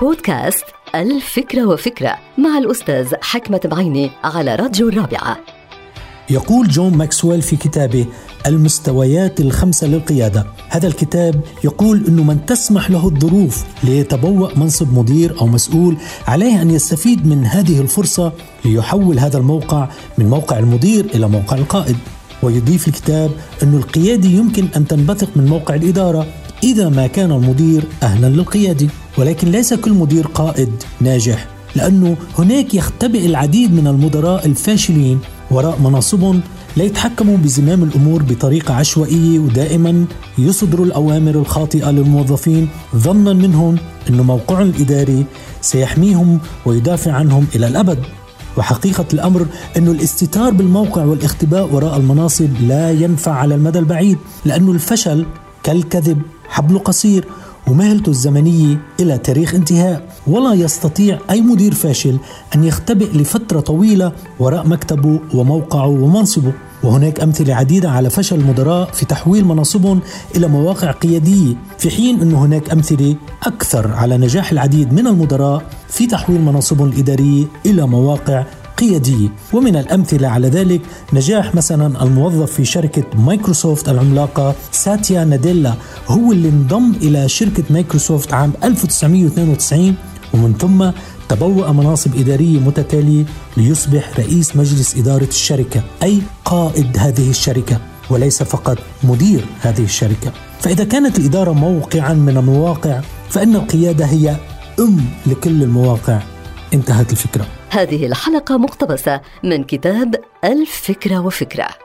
بودكاست الفكرة وفكرة مع الأستاذ حكمة بعيني على راديو الرابعة. يقول جون ماكسويل في كتابه المستويات الخمسة للقيادة. هذا الكتاب يقول أنه من تسمح له الظروف ليتبوأ منصب مدير أو مسؤول عليه أن يستفيد من هذه الفرصة ليحول هذا الموقع من موقع المدير إلى موقع القائد. ويضيف الكتاب أن القيادة يمكن أن تنبثق من موقع الإدارة إذا ما كان المدير أهلا للقيادة ولكن ليس كل مدير قائد ناجح لأنه هناك يختبئ العديد من المدراء الفاشلين وراء مناصبهم ليتحكموا بزمام الأمور بطريقة عشوائية ودائما يصدروا الأوامر الخاطئة للموظفين ظنا منهم أن موقعهم الإداري سيحميهم ويدافع عنهم إلى الأبد. وحقيقة الأمر أن الاستتار بالموقع والاختباء وراء المناصب لا ينفع على المدى البعيد لأن الفشل كالكذب حبل قصير. ومهلته الزمنية إلى تاريخ انتهاء. ولا يستطيع أي مدير فاشل أن يختبئ لفترة طويلة وراء مكتبه وموقعه ومنصبه. وهناك أمثلة عديدة على فشل المدراء في تحويل مناصبهم إلى مواقع قيادية في حين أن هناك أمثلة أكثر على نجاح العديد من المدراء في تحويل مناصبهم الإدارية إلى مواقع قيادية. ومن الأمثلة على ذلك نجاح مثلا الموظف في شركة مايكروسوفت العملاقة ساتيا ناديلا. هو اللي انضم إلى شركة مايكروسوفت عام 1992 ومن ثم تبوأ مناصب إدارية متتالية ليصبح رئيس مجلس إدارة الشركة أي قائد هذه الشركة وليس فقط مدير هذه الشركة. فإذا كانت الإدارة موقعا من المواقع فإن القيادة هي أم لكل المواقع. انتهت الفكرة. هذه الحلقة مقتبسة من كتاب الفكرة وفكرة.